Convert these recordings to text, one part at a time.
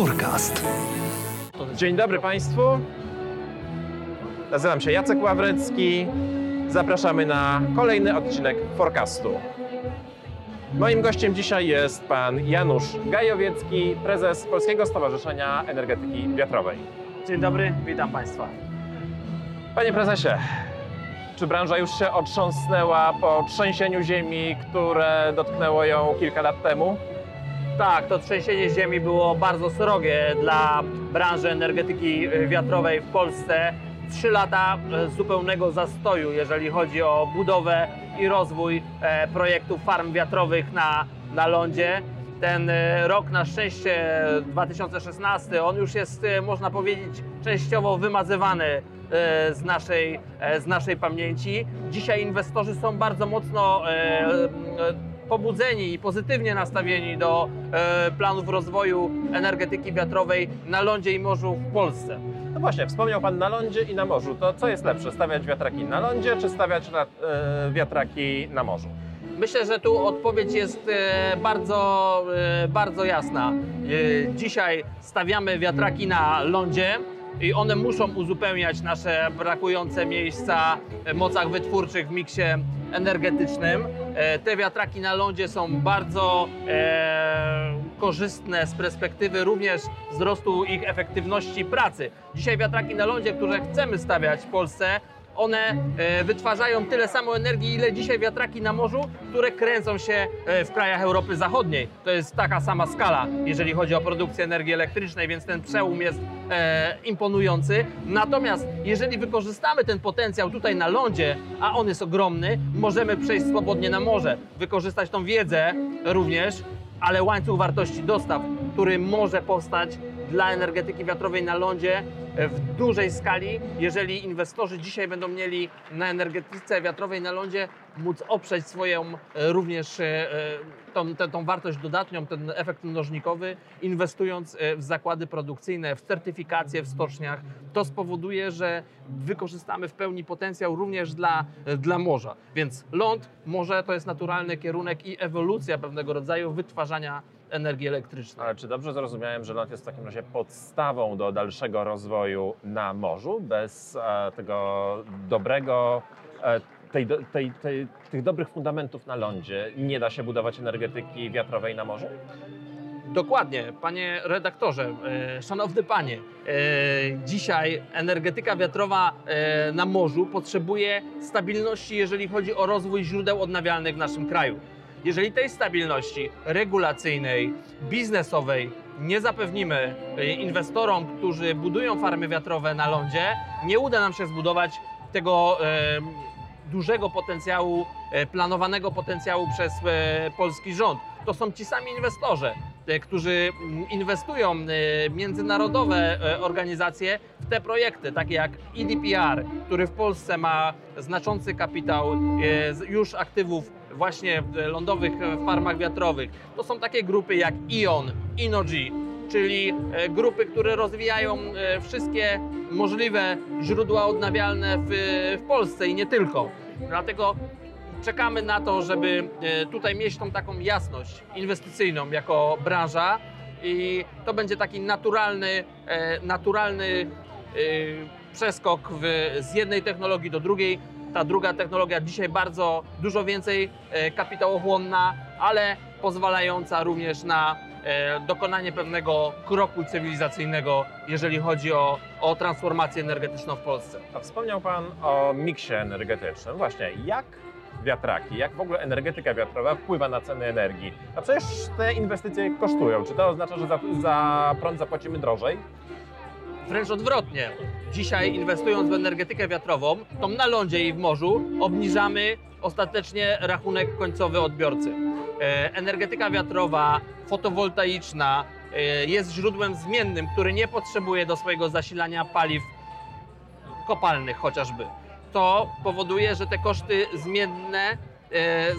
Forecast. Dzień dobry Państwu. Nazywam się Jacek Ławrecki. Zapraszamy na kolejny odcinek Forecastu. Moim gościem dzisiaj jest pan Janusz Gajowiecki, prezes Polskiego Stowarzyszenia Energetyki Wiatrowej. Dzień dobry, witam Państwa. Panie prezesie, czy branża już się otrząsnęła po trzęsieniu ziemi, które dotknęło ją kilka lat temu? Tak, to trzęsienie ziemi było bardzo srogie dla branży energetyki y, wiatrowej w Polsce. Trzy lata e, zupełnego zastoju, jeżeli chodzi o budowę i rozwój e, projektów farm wiatrowych na, na lądzie. Ten e, rok na szczęście 2016, on już jest, e, można powiedzieć, częściowo wymazywany e, z naszej, e, z naszej pamięci. Dzisiaj inwestorzy są bardzo mocno e, e, pobudzeni i pozytywnie nastawieni do e, planów rozwoju energetyki wiatrowej na lądzie i morzu w Polsce. No właśnie, wspomniał pan na lądzie i na morzu. To co jest lepsze, stawiać wiatraki na lądzie, czy stawiać na, e, wiatraki na morzu? Myślę, że tu odpowiedź jest e, bardzo, bardzo jasna. Dzisiaj stawiamy wiatraki na lądzie i one muszą uzupełniać nasze brakujące miejsca w mocach wytwórczych w miksie energetycznym. E, Te wiatraki na lądzie są bardzo e, korzystne z perspektywy również wzrostu ich efektywności pracy. Dzisiaj wiatraki na lądzie, które chcemy stawiać w Polsce, one e, wytwarzają tyle samo energii, ile dzisiaj wiatraki na morzu, które kręcą się e, w krajach Europy Zachodniej. To jest taka sama skala, jeżeli chodzi o produkcję energii elektrycznej, więc ten przełom jest e, imponujący. Natomiast jeżeli wykorzystamy ten potencjał tutaj na lądzie, a on jest ogromny, możemy przejść swobodnie na morze, wykorzystać tą wiedzę również, ale łańcuch wartości dostaw, który może powstać dla energetyki wiatrowej na lądzie w dużej skali, jeżeli inwestorzy dzisiaj będą mieli na energetyce wiatrowej na lądzie móc oprzeć swoją e, również e, e, tą, tę- tą wartość dodatnią, ten efekt mnożnikowy, inwestując e, w zakłady produkcyjne, w certyfikacje w stoczniach. To spowoduje, że wykorzystamy w pełni potencjał również dla, e, dla morza. Więc ląd, morze to jest naturalny kierunek i ewolucja pewnego rodzaju wytwarzania energii elektrycznej. Ale czy dobrze zrozumiałem, że ląd jest w takim razie podstawą do dalszego rozwoju na morzu? Bez e, tego dobrego, e, tej, tej, tej, tych dobrych fundamentów na lądzie nie da się budować energetyki wiatrowej na morzu? Dokładnie, panie redaktorze, e, szanowny panie, e, dzisiaj energetyka wiatrowa e, na morzu potrzebuje stabilności, jeżeli chodzi o rozwój źródeł odnawialnych w naszym kraju. Jeżeli tej stabilności regulacyjnej, biznesowej nie zapewnimy e, inwestorom, którzy budują farmy wiatrowe na lądzie, nie uda nam się zbudować tego e, dużego potencjału, e, planowanego potencjału przez e, polski rząd. To są ci sami inwestorzy, e, którzy mm, inwestują e, międzynarodowe organizacje w te projekty, takie jak EDPR, który w Polsce ma znaczący kapitał już aktywów właśnie w lądowych e, farmach wiatrowych. To są takie grupy jak ION, Inogy, czyli e, grupy, które rozwijają e, wszystkie możliwe źródła odnawialne w, w Polsce i nie tylko. Dlatego czekamy na to, żeby e, tutaj mieć tą taką jasność inwestycyjną jako branża i to będzie taki naturalny, e, naturalny e, przeskok w, z jednej technologii do drugiej. Ta druga technologia dzisiaj bardzo dużo więcej e, kapitałochłonna, ale pozwalająca również na e, dokonanie pewnego kroku cywilizacyjnego, jeżeli chodzi o, o transformację energetyczną w Polsce. A wspomniał Pan o miksie energetycznym. Właśnie, jak wiatraki, jak w ogóle energetyka wiatrowa wpływa na ceny energii? A przecież te inwestycje kosztują. Czy to oznacza, że za, za prąd zapłacimy drożej? Wręcz odwrotnie. Dzisiaj inwestując w energetykę wiatrową, tą na lądzie i w morzu, obniżamy ostatecznie rachunek końcowy odbiorcy. E, Energetyka wiatrowa, fotowoltaiczna e, jest źródłem zmiennym, który nie potrzebuje do swojego zasilania paliw kopalnych chociażby. To powoduje, że te koszty zmienne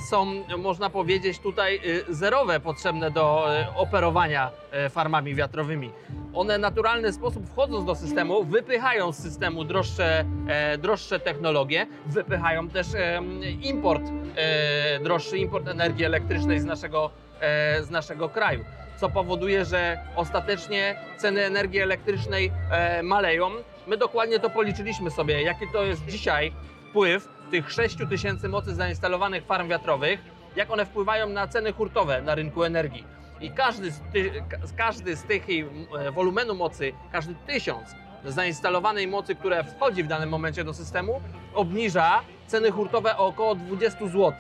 są, można powiedzieć, tutaj e, zerowe potrzebne do e, operowania e, farmami wiatrowymi. One w naturalny sposób wchodząc do systemu, wypychają z systemu droższe, e, droższe technologie, wypychają też e, import, e, droższy import energii elektrycznej z naszego e, z naszego kraju, co powoduje, że ostatecznie ceny energii elektrycznej e, maleją. My dokładnie to policzyliśmy sobie, jaki to jest dzisiaj wpływ tych 6 tysięcy mocy zainstalowanych farm wiatrowych, jak one wpływają na ceny hurtowe na rynku energii. I każdy z, ty, ka- każdy z tych i, e, wolumenu mocy, każdy tysiąc zainstalowanej mocy, która wchodzi w danym momencie do systemu, obniża ceny hurtowe o około 20 zł.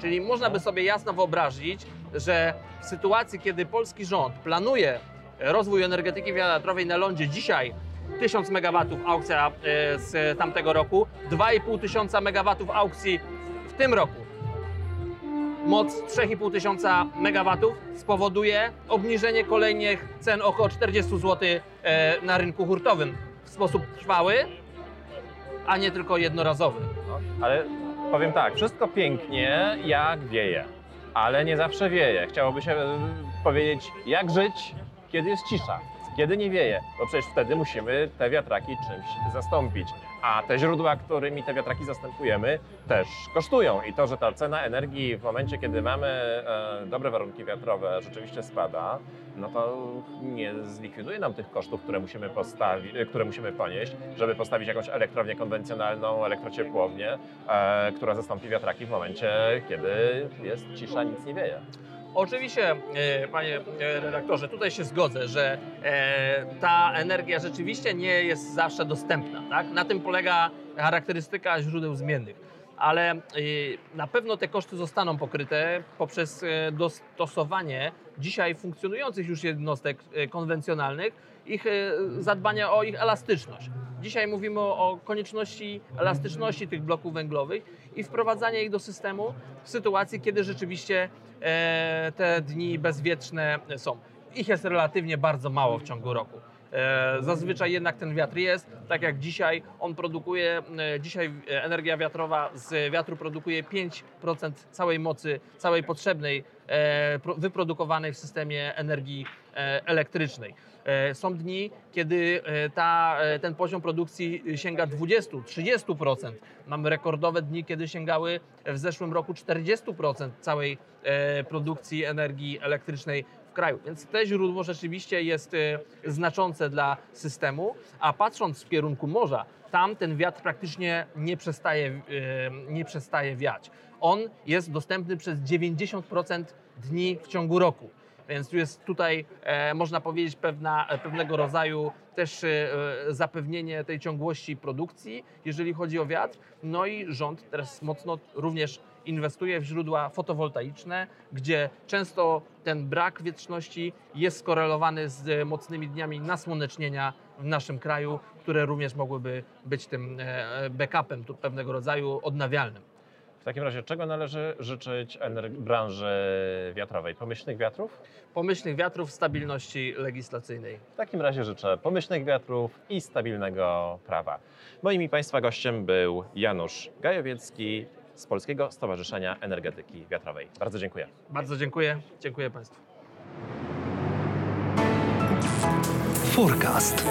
Czyli można by sobie jasno wyobrazić, że w sytuacji, kiedy polski rząd planuje rozwój energetyki wiatrowej na lądzie dzisiaj 1000 MW aukcja e, z tamtego roku, 2,5 tysiąca MW aukcji w tym roku. Moc 3,5 tysiąca MW spowoduje obniżenie kolejnych cen około 40 zł e, na rynku hurtowym w sposób trwały, a nie tylko jednorazowy. Ale powiem tak, wszystko pięknie, jak wieje, ale nie zawsze wieje. Chciałoby się e, powiedzieć, jak żyć, kiedy jest cisza, kiedy nie wieje, bo przecież wtedy musimy te wiatraki czymś zastąpić. A te źródła, którymi te wiatraki zastępujemy, też kosztują. I to, że ta cena energii w momencie, kiedy mamy e, dobre warunki wiatrowe, rzeczywiście spada, no to nie zlikwiduje nam tych kosztów, które musimy, postawić, które musimy ponieść, żeby postawić jakąś elektrownię konwencjonalną, elektrociepłownię, e, która zastąpi wiatraki w momencie, kiedy jest cisza, nic nie wieje. Oczywiście, e, panie e, redaktorze, tutaj się zgodzę, że e, ta energia rzeczywiście nie jest zawsze dostępna. Tak? Na tym polega charakterystyka źródeł zmiennych. Ale na pewno te koszty zostaną pokryte poprzez dostosowanie dzisiaj funkcjonujących już jednostek konwencjonalnych, ich zadbania o ich elastyczność. Dzisiaj mówimy o konieczności elastyczności tych bloków węglowych i wprowadzania ich do systemu w sytuacji, kiedy rzeczywiście e, te dni bezwietrzne są. Ich jest relatywnie bardzo mało w ciągu roku. E, Zazwyczaj jednak ten wiatr jest, tak jak dzisiaj on produkuje, e, dzisiaj energia wiatrowa z wiatru produkuje 5% całej mocy, całej potrzebnej, e, pro- wyprodukowanej w systemie energii elektrycznej. Są dni, kiedy ta, ten poziom produkcji sięga 20-30%. Mamy rekordowe dni, kiedy sięgały w zeszłym roku 40% całej produkcji energii elektrycznej kraju. Więc te źródło rzeczywiście jest e, znaczące dla systemu, a patrząc w kierunku morza, tam ten wiatr praktycznie nie przestaje, e, nie przestaje wiać. On jest dostępny przez 90% dni w ciągu roku. Więc tu jest tutaj, e, można powiedzieć, pewna, e, pewnego rodzaju też e, zapewnienie tej ciągłości produkcji, jeżeli chodzi o wiatr. No i rząd teraz mocno również inwestuje w źródła fotowoltaiczne, gdzie często ten brak wietrzności jest skorelowany z mocnymi dniami nasłonecznienia w naszym kraju, które również mogłyby być tym e, backupem tu pewnego rodzaju odnawialnym. W takim razie, czego należy życzyć branży wiatrowej? Pomyślnych wiatrów? Pomyślnych wiatrów, stabilności legislacyjnej. W takim razie życzę pomyślnych wiatrów i stabilnego prawa. Moim i Państwa gościem był Janusz Gajowiecki z Polskiego Stowarzyszenia Energetyki Wiatrowej. Bardzo dziękuję. Bardzo dziękuję. Dziękuję Państwu. Forecast.